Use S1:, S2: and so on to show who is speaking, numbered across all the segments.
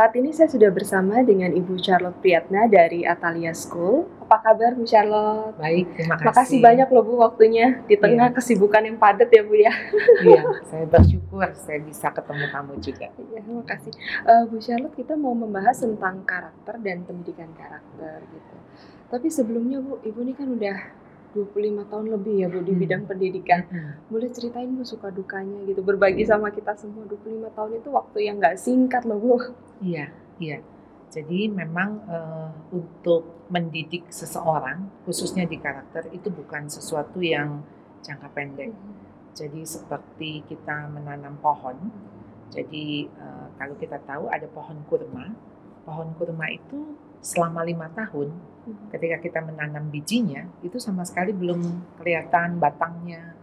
S1: Saat ini saya sudah bersama dengan Ibu Charlotte Priyatna dari Atalia School. Apa kabar Bu Charlotte?
S2: Baik, terima kasih.
S1: Makasih banyak loh Bu waktunya di tengah
S2: Iya.
S1: kesibukan yang padat ya Bu ya.
S2: Iya, saya bersyukur saya bisa ketemu kamu juga.
S1: Iya, makasih. Eh, Bu Charlotte, kita mau membahas tentang karakter dan pendidikan karakter gitu. Tapi sebelumnya Bu, Ibu ini kan udah 25 tahun lebih ya Bu di
S2: Hmm.
S1: bidang pendidikan.
S2: Mm-mm.
S1: Boleh ceritain Bu suka dukanya gitu, berbagi sama kita semua 25 tahun itu waktu yang nggak singkat loh Bu.
S2: Iya, iya. Jadi memang eh, untuk mendidik seseorang, khususnya di karakter, itu bukan sesuatu yang jangka pendek. Jadi seperti kita menanam pohon. Jadi eh, kalau kita tahu ada pohon kurma, pohon kurma itu selama lima tahun ketika kita menanam bijinya itu sama sekali belum kelihatan batangnya.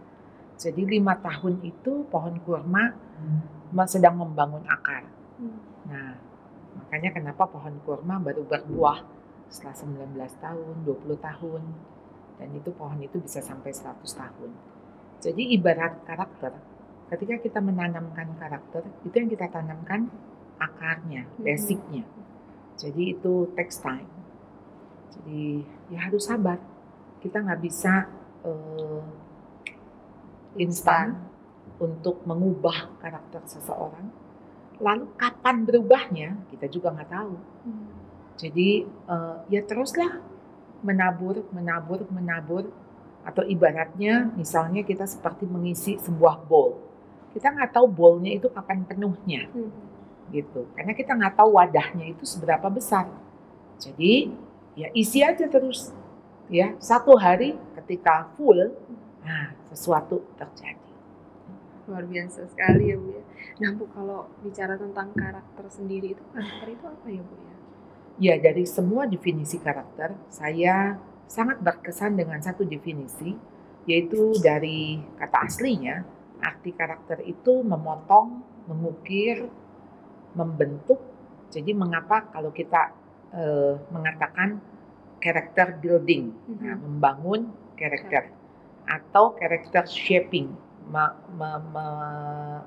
S2: Jadi lima tahun itu pohon kurma sedang membangun akar. Nah, makanya kenapa pohon kurma baru berbuah setelah 19 tahun, 20 tahun. Dan itu pohon itu bisa sampai 100 tahun. Jadi ibarat karakter, ketika kita menanamkan karakter, itu yang kita tanamkan akarnya, basicnya. Jadi itu takes time. Jadi ya harus sabar. Kita nggak bisa eh, instan untuk mengubah karakter seseorang. Lalu kapan berubahnya kita juga nggak tahu. Jadi eh, ya teruslah menabur, menabur, menabur. Atau ibaratnya misalnya kita seperti mengisi sebuah bowl. Kita nggak tahu bowlnya itu kapan penuhnya gitu. Karena kita nggak tahu wadahnya itu seberapa besar. Jadi ya isi aja terus. Ya satu hari ketika full, nah sesuatu terjadi.
S1: Luar biasa sekali ya Bu ya. Nah Bu kalau bicara tentang karakter sendiri itu karakter itu apa ya Bu ya?
S2: Ya dari semua definisi karakter, saya sangat berkesan dengan satu definisi, yaitu dari kata aslinya, arti karakter itu memotong, mengukir, membentuk. Jadi mengapa kalau kita eh, mengatakan karakter building, nah, membangun karakter atau karakter shaping,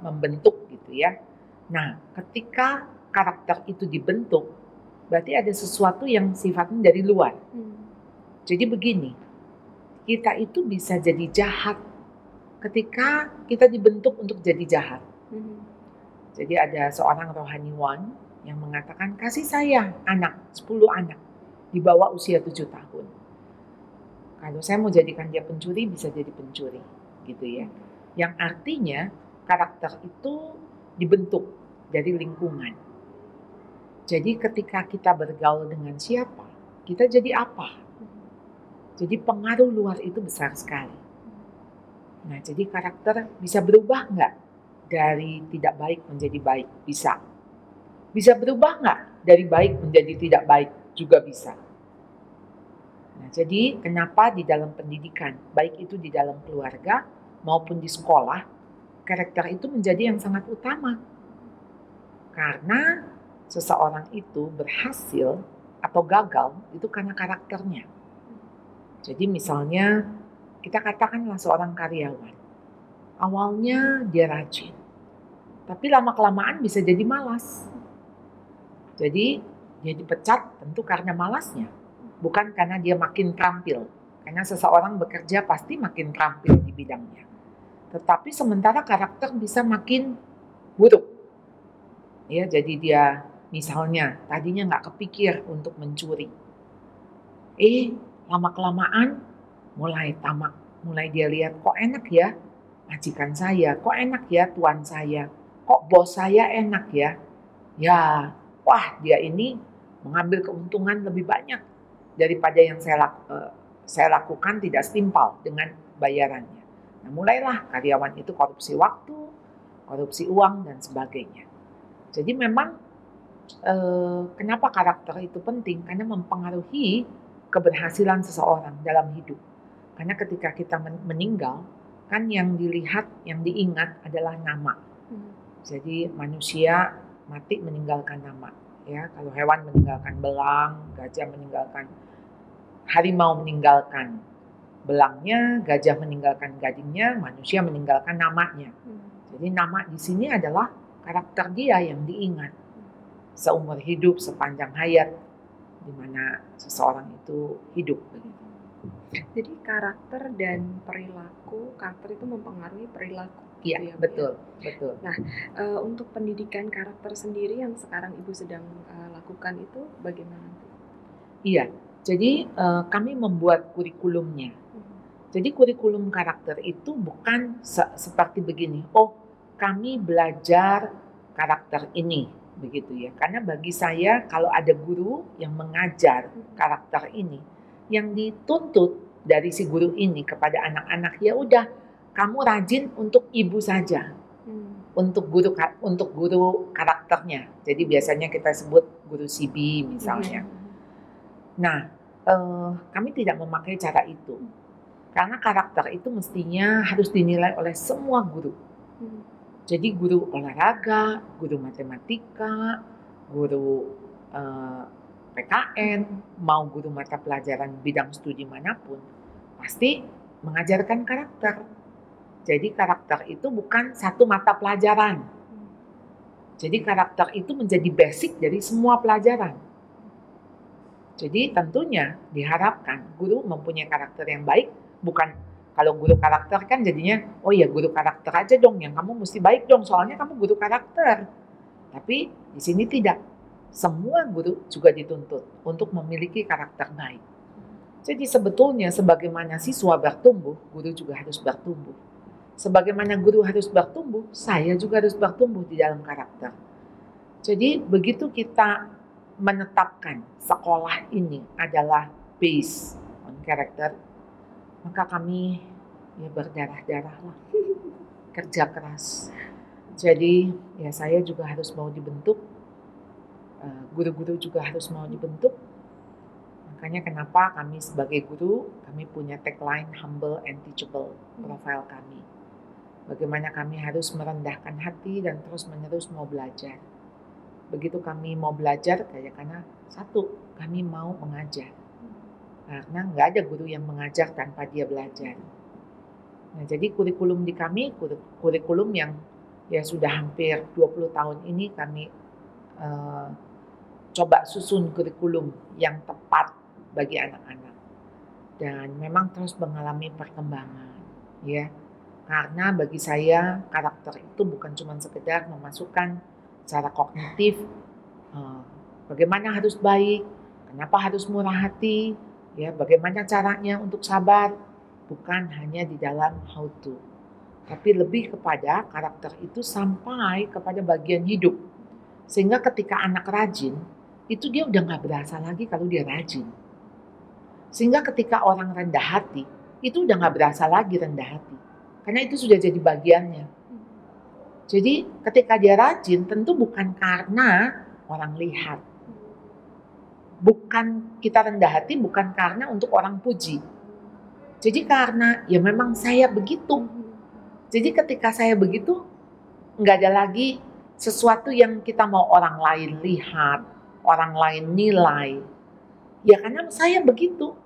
S2: membentuk gitu ya. Nah, ketika karakter itu dibentuk, berarti ada sesuatu yang sifatnya dari luar. Jadi begini, kita itu bisa jadi jahat ketika kita dibentuk untuk jadi jahat. Jadi ada seorang rohaniwan yang mengatakan kasih sayang anak, 10 anak di bawah usia 7 tahun. Kalau saya mau jadikan dia pencuri, bisa jadi pencuri gitu ya. Yang artinya karakter itu dibentuk dari lingkungan. Jadi ketika kita bergaul dengan siapa, kita jadi apa? Jadi pengaruh luar itu besar sekali. Nah, jadi karakter bisa berubah nggak dari tidak baik menjadi baik? Bisa. Bisa berubah nggak dari baik menjadi tidak baik? Juga bisa. Nah, jadi kenapa di dalam pendidikan, baik itu di dalam keluarga maupun di sekolah, karakter itu menjadi yang sangat utama. Karena seseorang itu berhasil atau gagal itu karena karakternya. Jadi misalnya kita katakanlah seorang karyawan. Awalnya dia rajin. Tapi lama-kelamaan bisa jadi malas. Jadi dia dipecat tentu karena malasnya. Bukan karena dia makin terampil. Karena seseorang bekerja pasti makin terampil di bidangnya. Tetapi sementara karakter bisa makin buruk. Ya, jadi dia misalnya tadinya nggak kepikir untuk mencuri. Eh, lama-kelamaan mulai tamak. Mulai dia lihat kok enak ya majikan saya, kok enak ya tuan saya, kok bos saya enak ya. Ya, wah dia ini mengambil keuntungan lebih banyak daripada yang saya, lak- eh, saya lakukan tidak setimpal dengan bayarannya. Nah, mulailah karyawan itu korupsi waktu, korupsi uang dan sebagainya. Jadi memang eh, kenapa karakter itu penting? Karena mempengaruhi keberhasilan seseorang dalam hidup. Karena ketika kita men- meninggal, kan yang dilihat, yang diingat adalah nama. Jadi manusia mati meninggalkan nama. Ya, kalau hewan meninggalkan belang, gajah meninggalkan harimau meninggalkan belangnya, gajah meninggalkan gadingnya, manusia meninggalkan namanya.
S1: Hmm.
S2: Jadi nama di sini adalah karakter dia yang diingat seumur hidup, sepanjang hayat, di mana seseorang itu hidup. begitu.
S1: Jadi karakter dan perilaku, karakter itu mempengaruhi perilaku.
S2: Iya,
S1: gitu ya, Bu, ya?
S2: betul, betul.
S1: Eh, untuk pendidikan karakter sendiri yang sekarang Ibu sedang eh, lakukan itu bagaimana?
S2: Iya, jadi eh, kami membuat kurikulumnya. Jadi kurikulum karakter itu bukan se- seperti begini. Oh, kami belajar karakter ini, begitu ya. Karena bagi saya kalau ada guru yang mengajar karakter ini, yang dituntut dari si guru ini kepada anak-anak ya udah kamu rajin untuk ibu saja,
S1: Hmm.
S2: untuk guru untuk guru karakternya. Jadi biasanya kita sebut guru CB misalnya.
S1: Hmm.
S2: Nah, eh, kami tidak memakai cara itu. Karena karakter itu mestinya harus dinilai oleh semua guru.
S1: Hmm.
S2: Jadi guru olahraga, guru matematika, guru eh, PKN, mau guru mata pelajaran bidang studi mana pun, pasti mengajarkan karakter. Jadi karakter itu bukan satu mata pelajaran. Jadi karakter itu menjadi basic dari semua pelajaran. Jadi tentunya diharapkan guru mempunyai karakter yang baik, bukan kalau guru karakter kan jadinya, oh ya guru karakter aja dong, yang kamu mesti baik dong, soalnya kamu guru karakter. Tapi di sini tidak. Semua guru juga dituntut untuk memiliki karakter baik. Jadi sebetulnya sebagaimana siswa bertumbuh, guru juga harus bertumbuh. Sebagaimana guru harus bertumbuh, saya juga harus bertumbuh di dalam karakter. Jadi begitu kita menetapkan sekolah ini adalah base on character, maka kami ya berdarah-darah lah, kerja keras. Jadi ya saya juga harus mau dibentuk, eh, guru-guru juga harus mau dibentuk. Makanya kenapa kami sebagai guru, kami punya tagline humble and teachable profile kami. Bagaimana kami harus merendahkan hati dan terus menerus mau belajar. Begitu kami mau belajar, kayak karena satu, kami mau mengajar. Karena nggak ada guru yang mengajar tanpa dia belajar. Nah, jadi kurikulum di kami, kur- kurikulum yang ya sudah hampir 20 tahun ini kami eh, coba susun kurikulum yang tepat bagi anak-anak. Dan memang terus mengalami perkembangan, ya. Karena bagi saya karakter itu bukan cuma sekedar memasukkan secara kognitif eh, bagaimana harus baik, kenapa harus murah hati, ya bagaimana caranya untuk sabar, bukan hanya di dalam how to, tapi lebih kepada karakter itu sampai kepada bagian hidup, sehingga ketika anak rajin itu dia udah nggak berasa lagi kalau dia rajin, sehingga ketika orang rendah hati itu udah nggak berasa lagi rendah hati, karena itu sudah jadi bagiannya. Jadi ketika dia rajin tentu bukan karena orang lihat. Bukan kita rendah hati bukan karena untuk orang puji. Jadi karena ya memang saya begitu. Jadi ketika saya begitu nggak ada lagi sesuatu yang kita mau orang lain lihat, orang lain nilai. Ya karena saya begitu.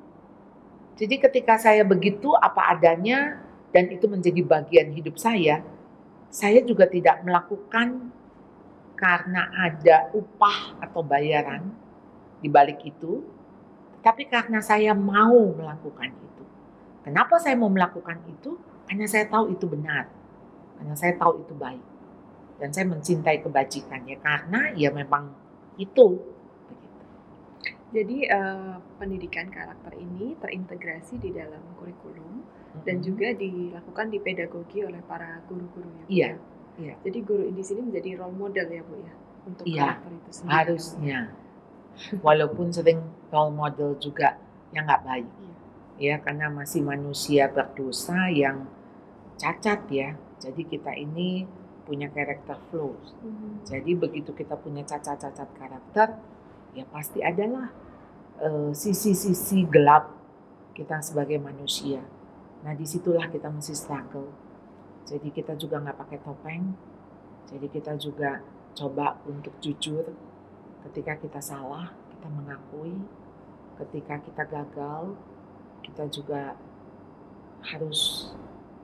S2: Jadi ketika saya begitu apa adanya dan itu menjadi bagian hidup saya, saya juga tidak melakukan karena ada upah atau bayaran di balik itu, tapi karena saya mau melakukan itu. Kenapa saya mau melakukan itu? Karena saya tahu itu benar, karena saya tahu itu baik, dan saya mencintai kebajikan ya karena ya memang itu. Begitu.
S1: Jadi eh, pendidikan karakter ini terintegrasi di dalam kurikulum dan
S2: Mm-mm.
S1: juga dilakukan di pedagogi oleh para guru-guru ya. Bu,
S2: Iya,
S1: ya?
S2: iya.
S1: Jadi guru di sini menjadi role model ya bu ya untuk
S2: Iya,
S1: karakter itu sendiri. ya,
S2: harusnya. Walaupun sering role model juga yang nggak baik.
S1: Iya.
S2: ya karena masih manusia berdosa yang cacat ya. Jadi kita ini punya karakter flow.
S1: Mhm.
S2: Jadi begitu kita punya cacat-cacat karakter, ya pasti adalah eh, sisi-sisi gelap kita sebagai manusia. Nah di situlah kita mesti struggle. Jadi kita juga nggak pakai topeng. Jadi kita juga coba untuk jujur ketika kita salah, kita mengakui. ketika kita gagal, kita juga harus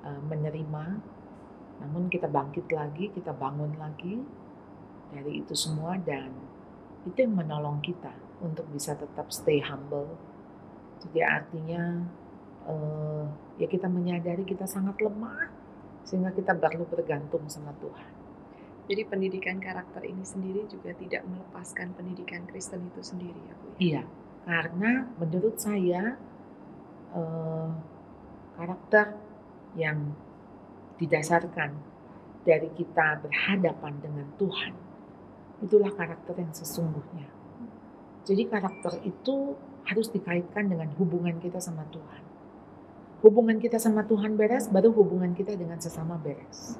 S2: uh, menerima, namun kita bangkit lagi, kita bangun lagi dari itu semua dan itu yang menolong kita untuk bisa tetap stay humble. Jadi artinya uh, ya kita menyadari kita sangat lemah sehingga kita perlu bergantung sama Tuhan.
S1: Jadi pendidikan karakter ini sendiri juga tidak melepaskan pendidikan Kristen itu sendiri ya Bu? Ya?
S2: Iya, karena menurut saya uh, karakter yang didasarkan dari kita berhadapan dengan Tuhan itulah karakter yang sesungguhnya. Jadi karakter itu harus dikaitkan dengan hubungan kita sama Tuhan. Hubungan kita sama Tuhan beres, baru hubungan kita dengan sesama beres.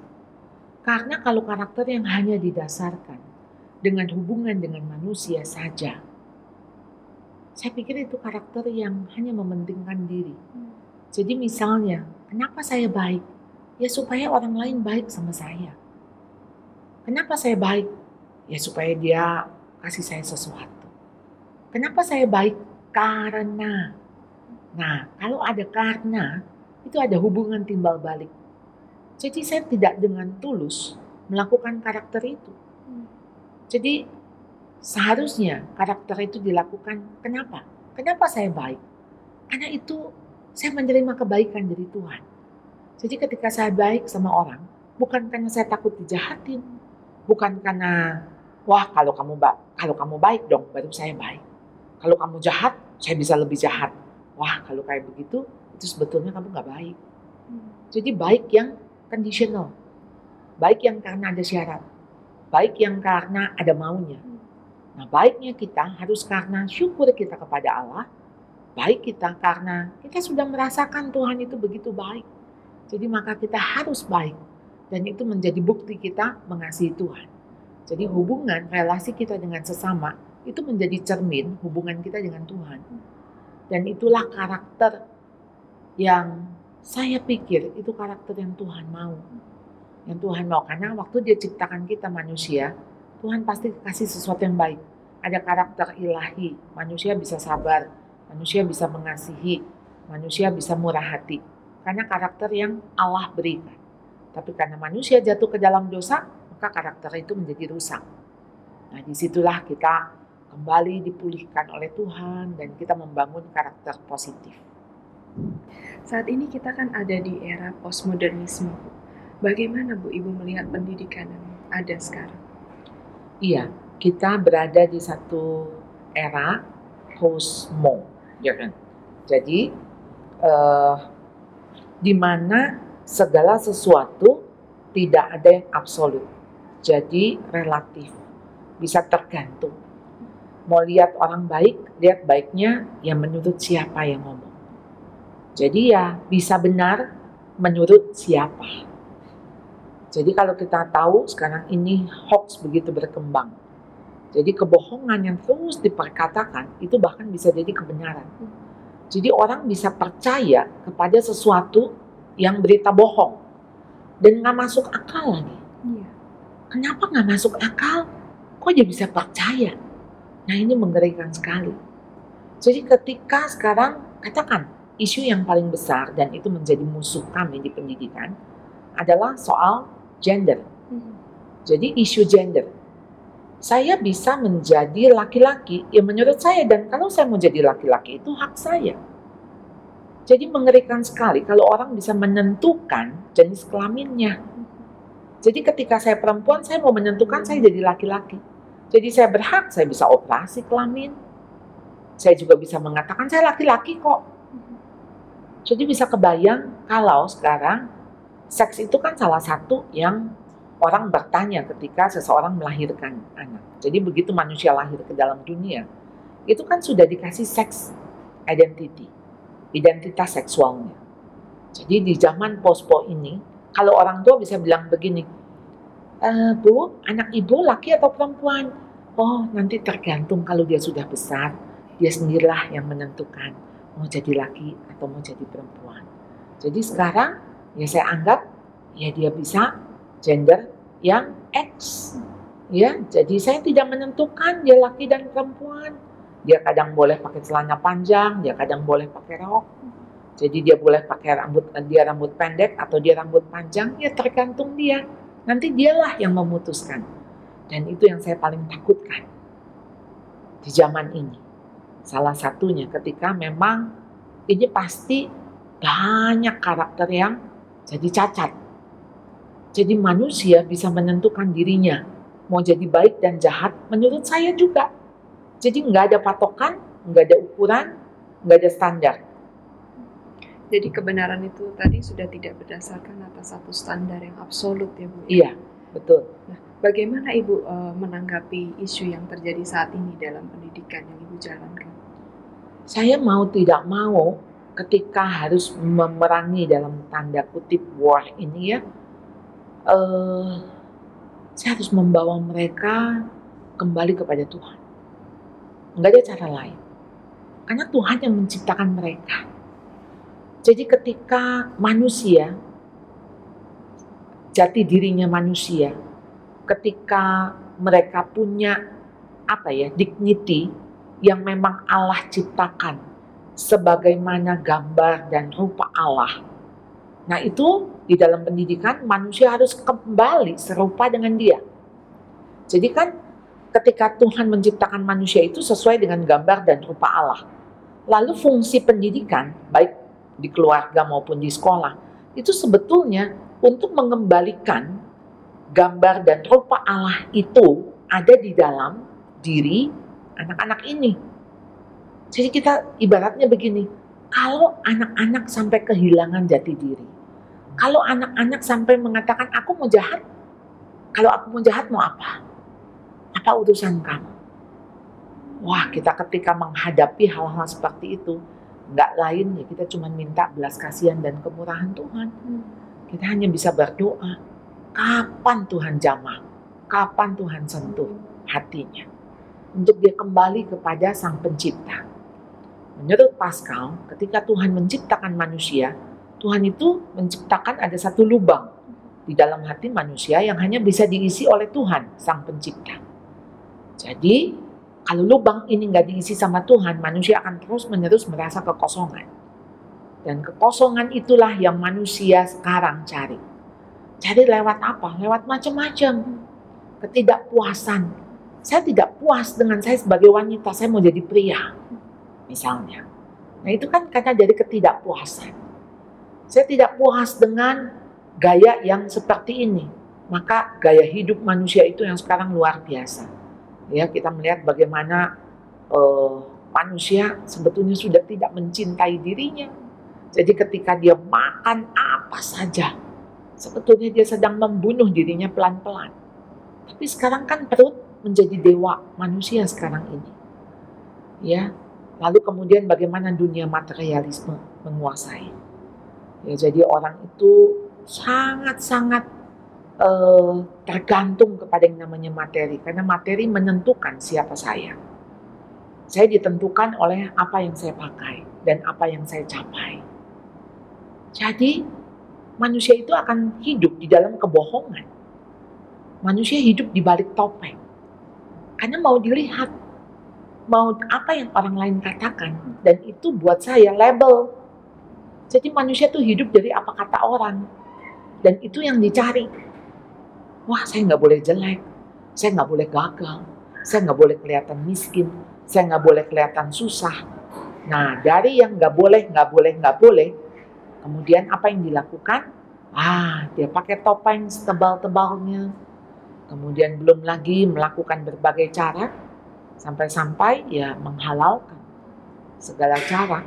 S2: Karena kalau karakter yang hanya didasarkan dengan hubungan dengan manusia saja, saya pikir itu karakter yang hanya mementingkan diri. Jadi misalnya, kenapa saya baik? Ya supaya orang lain baik sama saya. Kenapa saya baik? Ya supaya dia kasih saya sesuatu. Kenapa saya baik? Karena. Nah, kalau ada karena, itu ada hubungan timbal balik. Jadi saya tidak dengan tulus melakukan karakter itu. Jadi seharusnya karakter itu dilakukan. Kenapa? Kenapa saya baik? Karena itu saya menerima kebaikan dari Tuhan. Jadi ketika saya baik sama orang, bukan karena saya takut dijahatin, bukan karena wah kalau kamu baik, kalau kamu baik dong baru saya baik. Kalau kamu jahat, saya bisa lebih jahat. Wah kalau kayak begitu, itu sebetulnya kamu nggak baik. Hmm. Jadi baik yang conditional, baik yang karena ada syarat, baik yang karena ada maunya. Hmm. Nah baiknya kita harus karena syukur kita kepada Allah, baik kita karena kita sudah merasakan Tuhan itu begitu baik. Jadi maka kita harus baik dan itu menjadi bukti kita mengasihi Tuhan. Jadi hubungan relasi kita dengan sesama itu menjadi cermin hubungan kita dengan Tuhan. Dan itulah karakter yang saya pikir itu karakter yang Tuhan mau. Yang Tuhan mau karena waktu dia ciptakan kita manusia, Tuhan pasti kasih sesuatu yang baik. Ada karakter ilahi, manusia bisa sabar, manusia bisa mengasihi, manusia bisa murah hati. Karena karakter yang Allah berikan. Tapi karena manusia jatuh ke dalam dosa, maka karakter itu menjadi rusak. Nah di situlah kita kembali dipulihkan oleh Tuhan dan kita membangun karakter positif.
S1: Saat ini kita kan ada di era postmodernisme. Bagaimana Bu Ibu melihat pendidikan yang ada sekarang?
S2: Iya, kita berada di satu era postmo, ya kan? Jadi uh, di mana segala sesuatu tidak ada yang absolut jadi relatif, bisa tergantung. Mau lihat orang baik, lihat baiknya yang menurut siapa yang ngomong. Jadi ya bisa benar menurut siapa. Jadi kalau kita tahu sekarang ini hoax begitu berkembang. Jadi kebohongan yang terus diperkatakan itu bahkan bisa jadi kebenaran. Jadi orang bisa percaya kepada sesuatu yang berita bohong dan nggak masuk akal lagi. Iya kenapa nggak masuk akal? Kok dia bisa percaya? Nah ini mengerikan sekali. Jadi ketika sekarang katakan isu yang paling besar dan itu menjadi musuh kami di pendidikan adalah soal gender. Hmm. Jadi isu gender. Saya bisa menjadi laki-laki, ya menurut saya dan kalau saya mau jadi laki-laki itu hak saya. Jadi mengerikan sekali kalau orang bisa menentukan jenis kelaminnya. Jadi ketika saya perempuan, saya mau menentukan saya jadi laki-laki. Jadi saya berhak, saya bisa operasi kelamin. Saya juga bisa mengatakan saya laki-laki kok. Jadi bisa kebayang kalau sekarang seks itu kan salah satu yang orang bertanya ketika seseorang melahirkan anak. Jadi begitu manusia lahir ke dalam dunia, itu kan sudah dikasih seks identity, identitas seksualnya. Jadi di zaman pospo ini, kalau orang tua bisa bilang begini, e, Bu, anak ibu laki atau perempuan? Oh, nanti tergantung kalau dia sudah besar, dia sendirilah yang menentukan mau jadi laki atau mau jadi perempuan. Jadi sekarang ya saya anggap ya dia bisa gender yang X. Ya, jadi saya tidak menentukan dia laki dan perempuan. Dia kadang boleh pakai celana panjang, dia kadang boleh pakai rok. Jadi dia boleh pakai rambut dia rambut pendek atau dia rambut panjang, ya tergantung dia. Nanti dialah yang memutuskan. Dan itu yang saya paling takutkan di zaman ini. Salah satunya ketika memang ini pasti banyak karakter yang jadi cacat. Jadi manusia bisa menentukan dirinya mau jadi baik dan jahat menurut saya juga. Jadi nggak ada patokan, nggak ada ukuran, nggak ada standar.
S1: Jadi kebenaran itu tadi sudah tidak berdasarkan atas satu standar yang absolut ya Bu?
S2: Iya, betul.
S1: Nah, bagaimana Ibu uh, menanggapi isu yang terjadi saat ini dalam pendidikan yang Ibu jalankan?
S2: Saya mau tidak mau ketika harus memerangi dalam tanda kutip war ini ya, uh, saya harus membawa mereka kembali kepada Tuhan. Enggak ada cara lain. Karena Tuhan yang menciptakan mereka. Jadi ketika manusia, jati dirinya manusia, ketika mereka punya apa ya, dignity yang memang Allah ciptakan sebagaimana gambar dan rupa Allah. Nah itu di dalam pendidikan manusia harus kembali serupa dengan dia. Jadi kan ketika Tuhan menciptakan manusia itu sesuai dengan gambar dan rupa Allah. Lalu fungsi pendidikan baik di keluarga maupun di sekolah itu sebetulnya untuk mengembalikan gambar dan rupa Allah itu ada di dalam diri anak-anak ini. Jadi kita ibaratnya begini, kalau anak-anak sampai kehilangan jati diri, kalau anak-anak sampai mengatakan aku mau jahat, kalau aku mau jahat mau apa? Apa urusan kamu? Wah, kita ketika menghadapi hal-hal seperti itu, nggak lain ya kita cuma minta belas kasihan dan kemurahan Tuhan. Kita hanya bisa berdoa, kapan Tuhan jamah? Kapan Tuhan sentuh hatinya? Untuk dia kembali kepada Sang Pencipta. Menurut Pascal, ketika Tuhan menciptakan manusia, Tuhan itu menciptakan ada satu lubang di dalam hati manusia yang hanya bisa diisi oleh Tuhan, Sang Pencipta. Jadi, kalau lubang ini nggak diisi sama Tuhan, manusia akan terus-menerus merasa kekosongan. Dan kekosongan itulah yang manusia sekarang cari. Cari lewat apa? Lewat macam-macam. Ketidakpuasan. Saya tidak puas dengan saya sebagai wanita, saya mau jadi pria. Misalnya. Nah itu kan karena dari ketidakpuasan. Saya tidak puas dengan gaya yang seperti ini. Maka gaya hidup manusia itu yang sekarang luar biasa. Ya, kita melihat bagaimana uh, manusia sebetulnya sudah tidak mencintai dirinya. Jadi ketika dia makan apa saja, sebetulnya dia sedang membunuh dirinya pelan-pelan. Tapi sekarang kan perut menjadi dewa manusia sekarang ini. Ya, lalu kemudian bagaimana dunia materialisme menguasai. Ya, jadi orang itu sangat-sangat uh, tergantung kepada yang namanya materi, karena materi menentukan siapa saya. Saya ditentukan oleh apa yang saya pakai dan apa yang saya capai. Jadi manusia itu akan hidup di dalam kebohongan. Manusia hidup di balik topeng. Karena mau dilihat, mau apa yang orang lain katakan, dan itu buat saya label jadi manusia tuh hidup dari apa kata orang. Dan itu yang dicari. Wah saya nggak boleh jelek. Saya nggak boleh gagal. Saya nggak boleh kelihatan miskin. Saya nggak boleh kelihatan susah. Nah dari yang nggak boleh, nggak boleh, nggak boleh. Kemudian apa yang dilakukan? Ah, dia pakai topeng setebal-tebalnya. Kemudian belum lagi melakukan berbagai cara sampai-sampai ya menghalalkan segala cara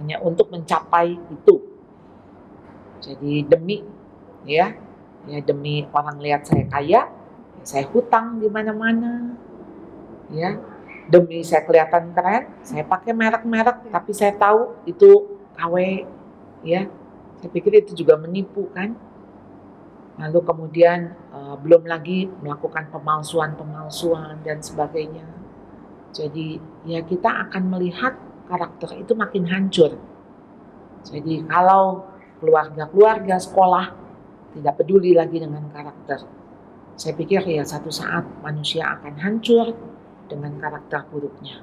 S2: hanya untuk mencapai itu. Jadi demi ya, ya demi orang lihat saya kaya, saya hutang di mana-mana. Ya, demi saya kelihatan keren, saya pakai merek-merek tapi saya tahu itu KW ya. Saya pikir itu juga menipu kan. Lalu kemudian uh, belum lagi melakukan pemalsuan-pemalsuan dan sebagainya. Jadi ya kita akan melihat karakter itu makin hancur. Jadi kalau keluarga-keluarga sekolah tidak peduli lagi dengan karakter, saya pikir ya satu saat manusia akan hancur dengan karakter buruknya.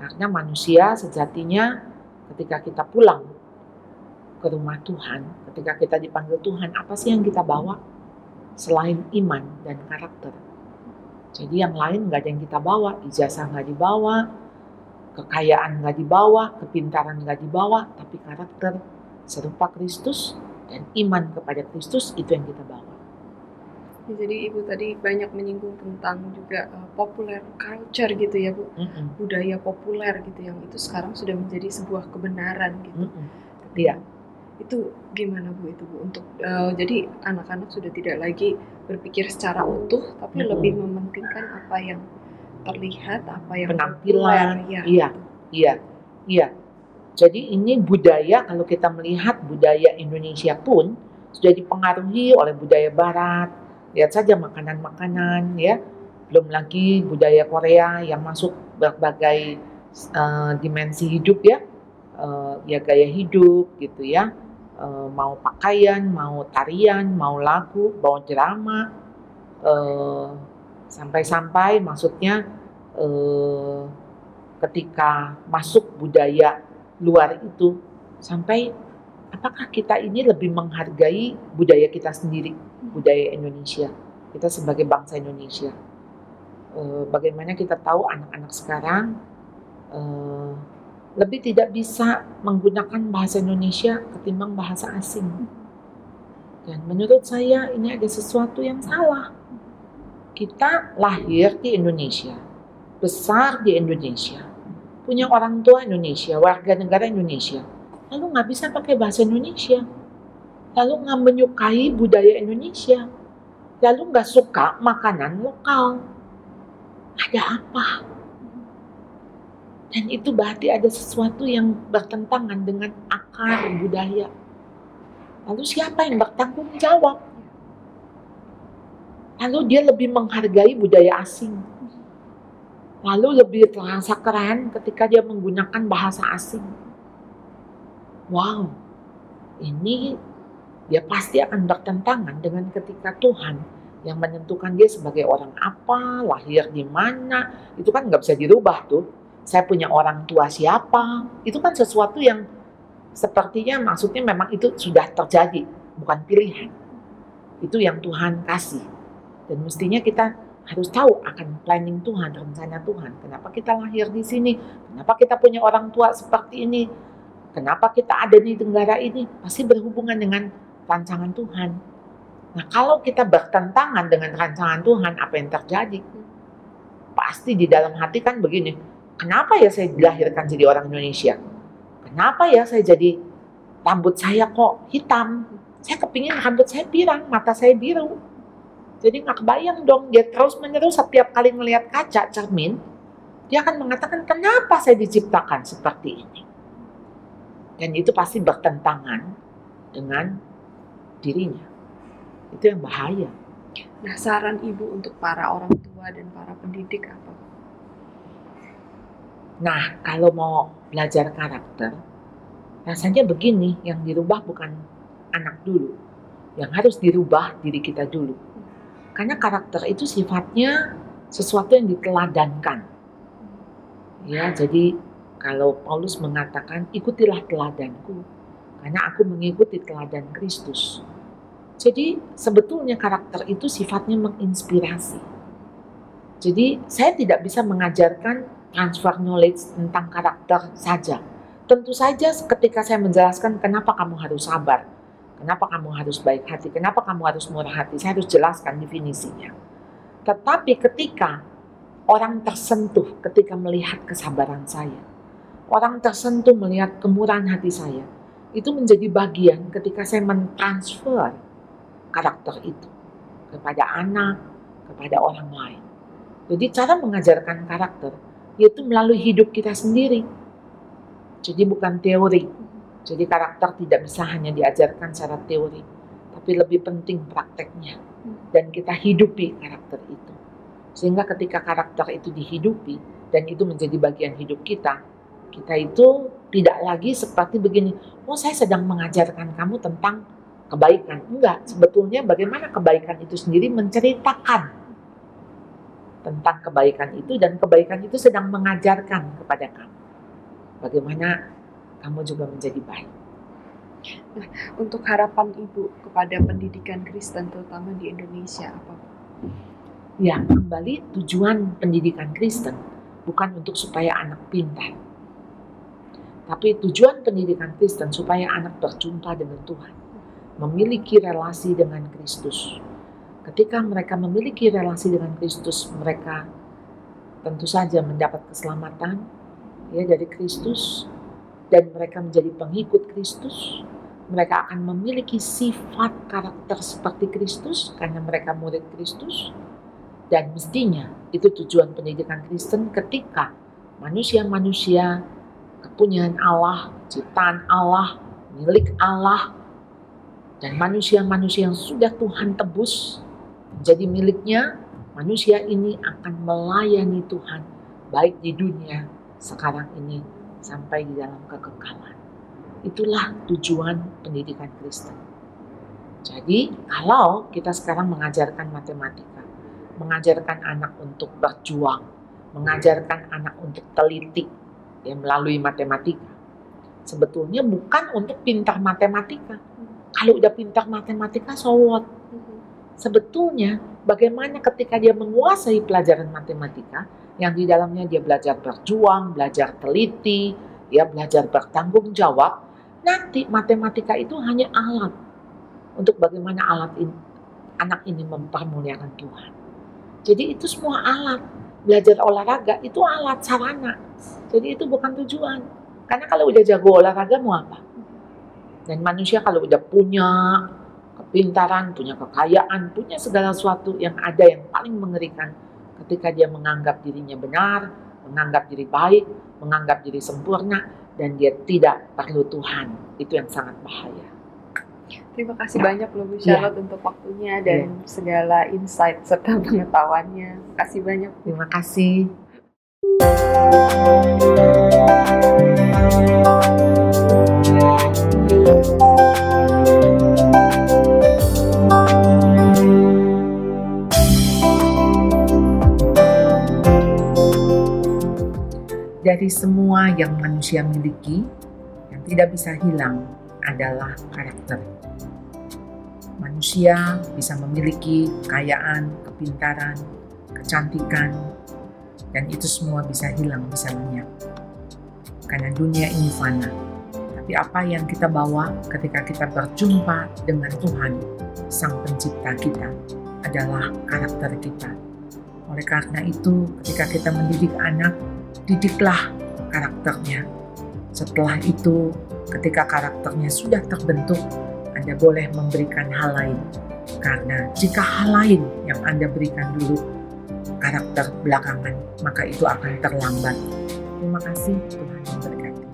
S2: Karena manusia sejatinya ketika kita pulang ke rumah Tuhan, ketika kita dipanggil Tuhan, apa sih yang kita bawa selain iman dan karakter? Jadi yang lain nggak ada yang kita bawa, ijazah nggak dibawa, kekayaan nggak dibawa, kepintaran nggak dibawa, tapi karakter serupa Kristus dan iman kepada Kristus itu yang kita bawa.
S1: Jadi ibu tadi banyak menyinggung tentang juga uh, populer culture gitu ya bu,
S2: Mm-mm.
S1: budaya populer gitu yang itu sekarang sudah menjadi sebuah kebenaran gitu.
S2: Mm-mm. Iya.
S1: Itu gimana bu itu bu untuk uh, jadi anak-anak sudah tidak lagi berpikir secara utuh, tapi
S2: Mm-mm.
S1: lebih mementingkan apa yang terlihat, apa yang
S2: Penampilan,
S1: populer, ya.
S2: iya. Iya, iya. Jadi ini budaya kalau kita melihat budaya Indonesia pun sudah dipengaruhi oleh budaya Barat. Lihat saja makanan-makanan ya. Belum lagi budaya Korea yang masuk berbagai eh, dimensi hidup ya. Eh, ya gaya hidup gitu ya. Eh, mau pakaian, mau tarian, mau lagu, mau drama. Eh, sampai-sampai maksudnya eh, ketika masuk budaya luar itu sampai apakah kita ini lebih menghargai budaya kita sendiri budaya Indonesia kita sebagai bangsa Indonesia bagaimana kita tahu anak-anak sekarang lebih tidak bisa menggunakan bahasa Indonesia ketimbang bahasa asing. Dan menurut saya ini ada sesuatu yang salah. Kita lahir di Indonesia besar di Indonesia punya orang tua Indonesia, warga negara Indonesia, lalu nggak bisa pakai bahasa Indonesia, lalu nggak menyukai budaya Indonesia, lalu nggak suka makanan lokal, ada apa? Dan itu berarti ada sesuatu yang bertentangan dengan akar budaya. Lalu siapa yang bertanggung jawab? Lalu dia lebih menghargai budaya asing lalu lebih terasa keren ketika dia menggunakan bahasa asing. Wow, ini dia pasti akan bertentangan dengan ketika Tuhan yang menentukan dia sebagai orang apa, lahir di mana, itu kan nggak bisa dirubah tuh. Saya punya orang tua siapa, itu kan sesuatu yang sepertinya maksudnya memang itu sudah terjadi, bukan pilihan. Itu yang Tuhan kasih. Dan mestinya kita harus tahu akan planning Tuhan, rencana Tuhan. Kenapa kita lahir di sini? Kenapa kita punya orang tua seperti ini? Kenapa kita ada di negara ini? Pasti berhubungan dengan rancangan Tuhan. Nah, kalau kita bertentangan dengan rancangan Tuhan, apa yang terjadi? Pasti di dalam hati kan begini, kenapa ya saya dilahirkan jadi orang Indonesia? Kenapa ya saya jadi rambut saya kok hitam? Saya kepingin rambut saya pirang, mata saya biru. Jadi nggak kebayang dong, dia terus menerus setiap kali melihat kaca cermin, dia akan mengatakan kenapa saya diciptakan seperti ini. Dan itu pasti bertentangan dengan dirinya. Itu yang bahaya.
S1: Nah, saran ibu untuk para orang tua dan para pendidik apa?
S2: Nah, kalau mau belajar karakter, rasanya begini, yang dirubah bukan anak dulu. Yang harus dirubah diri kita dulu. Karena karakter itu sifatnya sesuatu yang diteladankan. Ya, jadi kalau Paulus mengatakan ikutilah teladanku karena aku mengikuti teladan Kristus. Jadi sebetulnya karakter itu sifatnya menginspirasi. Jadi saya tidak bisa mengajarkan transfer knowledge tentang karakter saja. Tentu saja ketika saya menjelaskan kenapa kamu harus sabar, kenapa kamu harus baik hati, kenapa kamu harus murah hati, saya harus jelaskan definisinya. Tetapi ketika orang tersentuh ketika melihat kesabaran saya, orang tersentuh melihat kemurahan hati saya, itu menjadi bagian ketika saya mentransfer karakter itu kepada anak, kepada orang lain. Jadi cara mengajarkan karakter yaitu melalui hidup kita sendiri. Jadi bukan teori. Jadi karakter tidak bisa hanya diajarkan secara teori, tapi lebih penting prakteknya. Dan kita hidupi karakter itu. Sehingga ketika karakter itu dihidupi dan itu menjadi bagian hidup kita, kita itu tidak lagi seperti begini, oh saya sedang mengajarkan kamu tentang kebaikan. Enggak, sebetulnya bagaimana kebaikan itu sendiri menceritakan tentang kebaikan itu dan kebaikan itu sedang mengajarkan kepada kamu bagaimana kamu juga menjadi baik.
S1: Nah, untuk harapan Ibu kepada pendidikan Kristen terutama di Indonesia apa?
S2: Ya, kembali tujuan pendidikan Kristen bukan untuk supaya anak pintar. Tapi tujuan pendidikan Kristen supaya anak berjumpa dengan Tuhan, memiliki relasi dengan Kristus. Ketika mereka memiliki relasi dengan Kristus, mereka tentu saja mendapat keselamatan ya dari Kristus dan mereka menjadi pengikut Kristus. Mereka akan memiliki sifat karakter seperti Kristus karena mereka murid Kristus. Dan mestinya itu tujuan pendidikan Kristen ketika manusia-manusia kepunyaan Allah, ciptaan Allah, milik Allah, dan manusia-manusia yang sudah Tuhan tebus menjadi miliknya, manusia ini akan melayani Tuhan baik di dunia sekarang ini sampai di dalam kekekalan. Itulah tujuan pendidikan Kristen. Jadi, kalau kita sekarang mengajarkan matematika, mengajarkan anak untuk berjuang, mengajarkan anak untuk teliti ya melalui matematika, sebetulnya bukan untuk pintar matematika. Kalau udah pintar matematika, so? Sebetulnya, bagaimana ketika dia menguasai pelajaran matematika, yang di dalamnya dia belajar berjuang, belajar teliti, ya belajar bertanggung jawab. Nanti matematika itu hanya alat untuk bagaimana alat ini, anak ini mempermuliakan Tuhan. Jadi itu semua alat. Belajar olahraga itu alat sarana. Jadi itu bukan tujuan. Karena kalau udah jago olahraga mau apa? Dan manusia kalau udah punya kepintaran, punya kekayaan, punya segala sesuatu yang ada yang paling mengerikan ketika dia menganggap dirinya benar, menganggap diri baik, menganggap diri sempurna, dan dia tidak perlu Tuhan. Itu yang sangat bahaya.
S1: Terima kasih banyak loh Bu. Charlotte ya. untuk waktunya dan ya. segala insight serta pengetahuannya. Terima kasih banyak.
S2: Terima kasih. Dari semua yang manusia miliki, yang tidak bisa hilang adalah karakter. Manusia bisa memiliki kekayaan, kepintaran, kecantikan, dan itu semua bisa hilang, bisa lenyap. Karena dunia ini fana. Tapi apa yang kita bawa ketika kita berjumpa dengan Tuhan, Sang Pencipta kita, adalah karakter kita. Oleh karena itu, ketika kita mendidik anak, didiklah karakternya. Setelah itu, ketika karakternya sudah terbentuk, Anda boleh memberikan hal lain. Karena jika hal lain yang Anda berikan dulu, karakter belakangan, maka itu akan terlambat. Terima kasih, Tuhan memberkati.